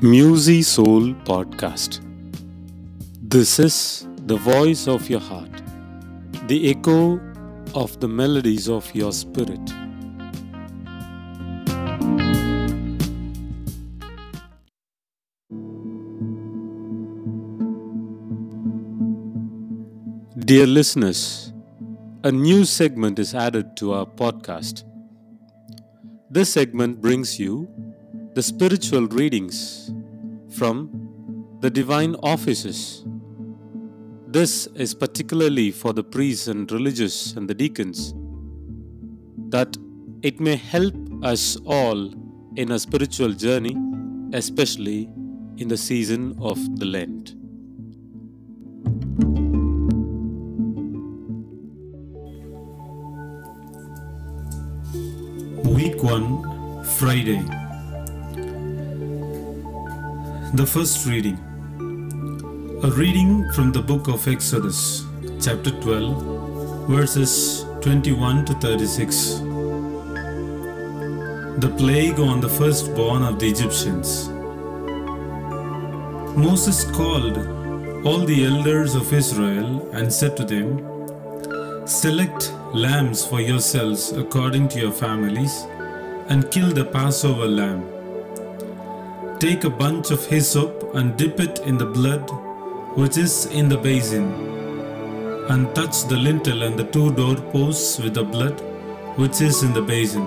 Musy Soul Podcast. This is the voice of your heart, the echo of the melodies of your spirit. Dear listeners, a new segment is added to our podcast. This segment brings you the spiritual readings from the divine offices. This is particularly for the priests and religious and the deacons, that it may help us all in a spiritual journey, especially in the season of the Lent. Week 1, Friday. The first reading. A reading from the book of Exodus, chapter 12, verses 21 to 36. The plague on the firstborn of the Egyptians. Moses called all the elders of Israel and said to them, Select lambs for yourselves according to your families, and kill the Passover lamb. Take a bunch of hyssop and dip it in the blood which is in the basin, and touch the lintel and the two doorposts with the blood which is in the basin.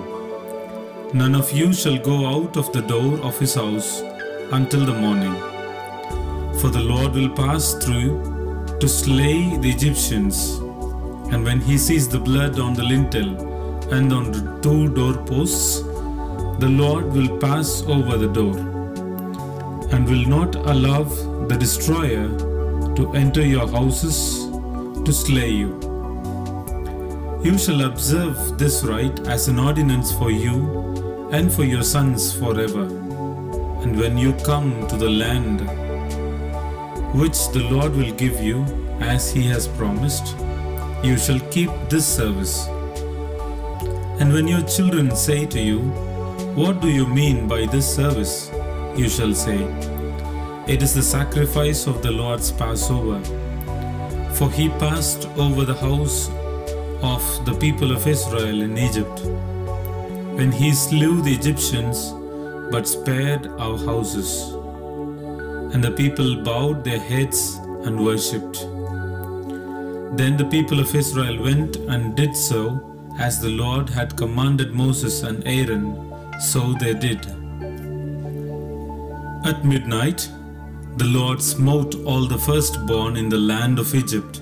None of you shall go out of the door of his house until the morning. For the Lord will pass through to slay the Egyptians and when he sees the blood on the lintel and on the two doorposts, the Lord will pass over the door and will not allow the destroyer to enter your houses to slay you. You shall observe this rite as an ordinance for you and for your sons forever. And when you come to the land which the Lord will give you as he has promised, you shall keep this service. And when your children say to you, What do you mean by this service? You shall say, It is the sacrifice of the Lord's Passover. For he passed over the house of the people of Israel in Egypt, when he slew the Egyptians but spared our houses. And the people bowed their heads and worshipped. Then the people of Israel went and did so as the Lord had commanded Moses and Aaron, so they did. At midnight, the Lord smote all the firstborn in the land of Egypt,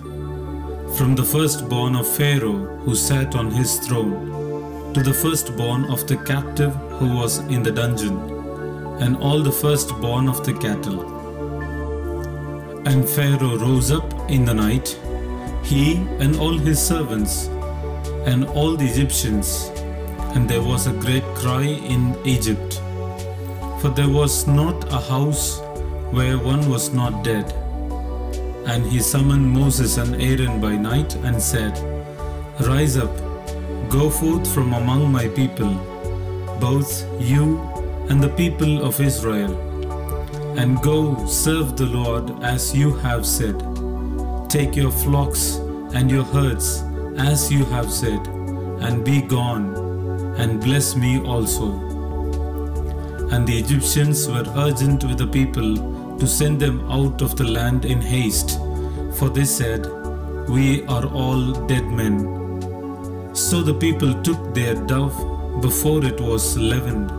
from the firstborn of Pharaoh who sat on his throne, to the firstborn of the captive who was in the dungeon, and all the firstborn of the cattle. And Pharaoh rose up in the night he and all his servants, and all the Egyptians, and there was a great cry in Egypt. For there was not a house where one was not dead. And he summoned Moses and Aaron by night and said, Rise up, go forth from among my people, both you and the people of Israel, and go serve the Lord as you have said. Take your flocks and your herds, as you have said, and be gone, and bless me also. And the Egyptians were urgent with the people to send them out of the land in haste, for they said, We are all dead men. So the people took their dove before it was leavened,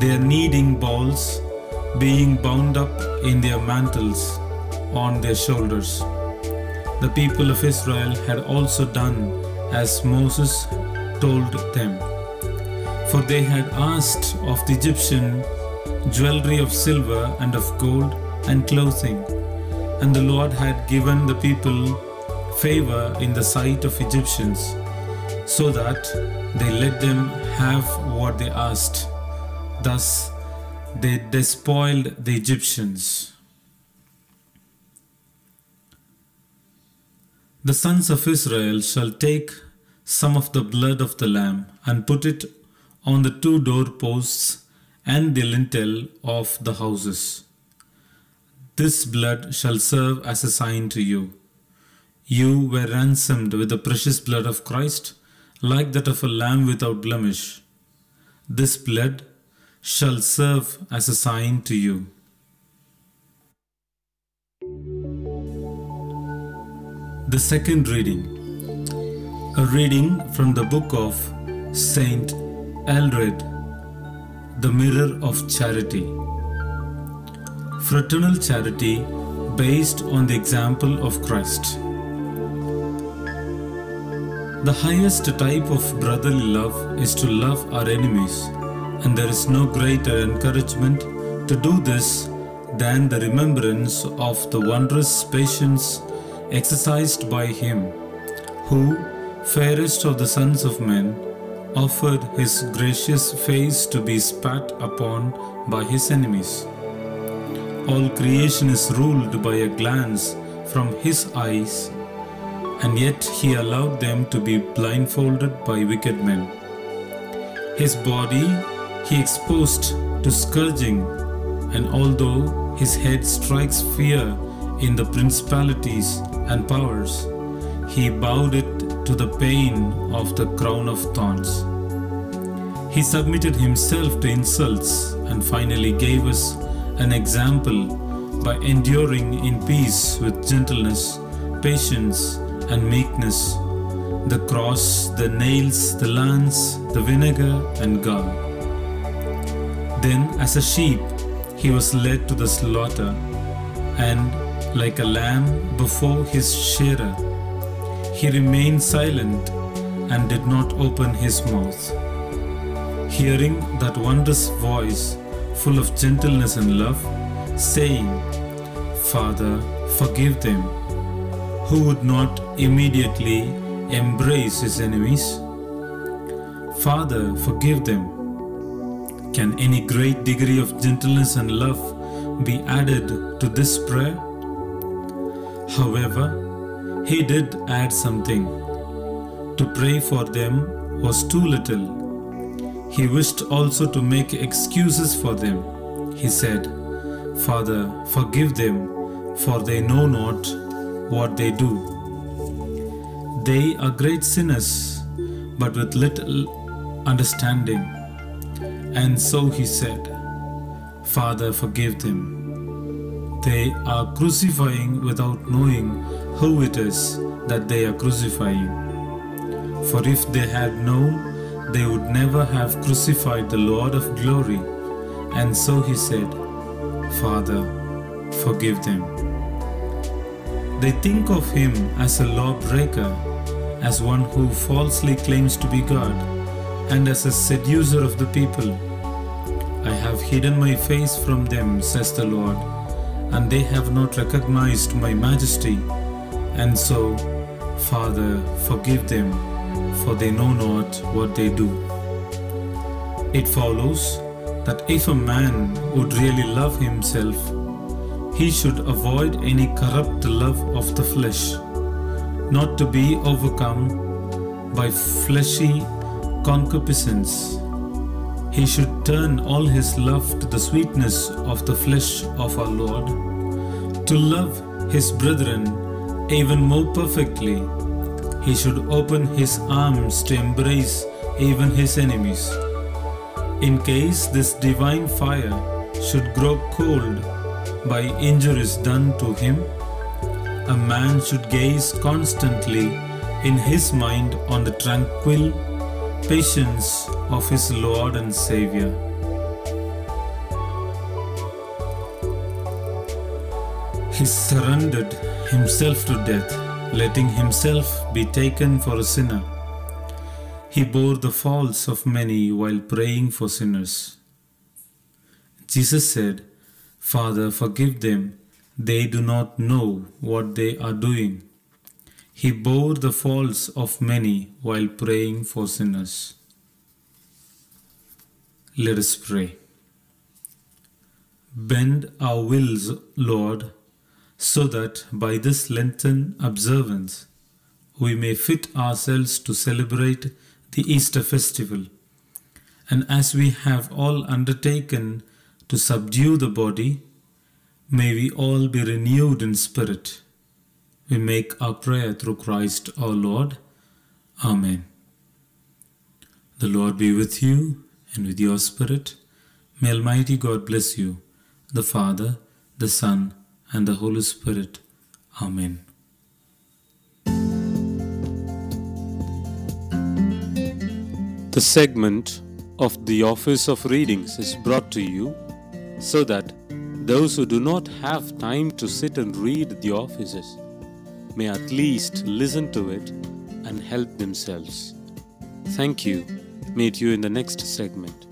their kneading balls being bound up in their mantles on their shoulders. The people of Israel had also done as Moses told them. For they had asked of the Egyptian jewelry of silver and of gold and clothing, and the Lord had given the people favor in the sight of Egyptians, so that they let them have what they asked. Thus they despoiled the Egyptians. The sons of Israel shall take some of the blood of the lamb and put it on the two doorposts and the lintel of the houses. This blood shall serve as a sign to you. You were ransomed with the precious blood of Christ, like that of a lamb without blemish. This blood shall serve as a sign to you. The second reading. A reading from the book of Saint Aelred, The Mirror of Charity. Fraternal charity based on the example of Christ. The highest type of brotherly love is to love our enemies, and there is no greater encouragement to do this than the remembrance of the wondrous patience exercised by him who, fairest of the sons of men, offered his gracious face to be spat upon by his enemies. All creation is ruled by a glance from his eyes, and yet he allowed them to be blindfolded by wicked men. His body he exposed to scourging, and although his head strikes fear in the principalities and powers, he bowed it to the pain of the crown of thorns. He submitted himself to insults and finally gave us an example by enduring in peace with gentleness, patience, and meekness the cross, the nails, the lance, the vinegar, and gall. Then, as a sheep, he was led to the slaughter, and like a lamb before his shearer, he remained silent and did not open his mouth. Hearing that wondrous voice, full of gentleness and love, saying, Father, forgive them, who would not immediately embrace his enemies? Father, forgive them. Can any great degree of gentleness and love be added to this prayer? However, he did add something. To pray for them was too little. He wished also to make excuses for them. He said, Father, forgive them, for they know not what they do. They are great sinners, but with little understanding. And so he said, Father, forgive them. They are crucifying without knowing who it is that they are crucifying. For if they had known, they would never have crucified the Lord of glory. And so he said, Father, forgive them. They think of him as a lawbreaker, as one who falsely claims to be God, and as a seducer of the people. I have hidden my face from them, says the Lord, and they have not recognized my majesty. And so, Father, forgive them, for they know not what they do. It follows that if a man would really love himself, he should avoid any corrupt love of the flesh, not to be overcome by fleshy concupiscence. He should turn all his love to the sweetness of the flesh of our Lord, to love his brethren even more perfectly. He should open his arms to embrace even his enemies. In case this divine fire should grow cold by injuries done to him, a man should gaze constantly in his mind on the tranquil patience of his Lord and Savior. He surrendered himself to death, letting himself be taken for a sinner. He bore the faults of many while praying for sinners. Jesus said, Father, forgive them, they do not know what they are doing. He bore the faults of many while praying for sinners. Let us pray. Bend our wills, Lord, so that by this Lenten observance we may fit ourselves to celebrate the Easter festival And as we have all undertaken to subdue the body, may we all be renewed in spirit. We make our prayer through Christ our Lord. Amen. The Lord be with you and with your spirit. May Almighty God bless you, the Father, the Son, and the Holy Spirit. Amen. The segment of the Office of Readings is brought to you so that those who do not have time to sit and read the offices may at least listen to it and help themselves. Thank you. Meet you in the next segment.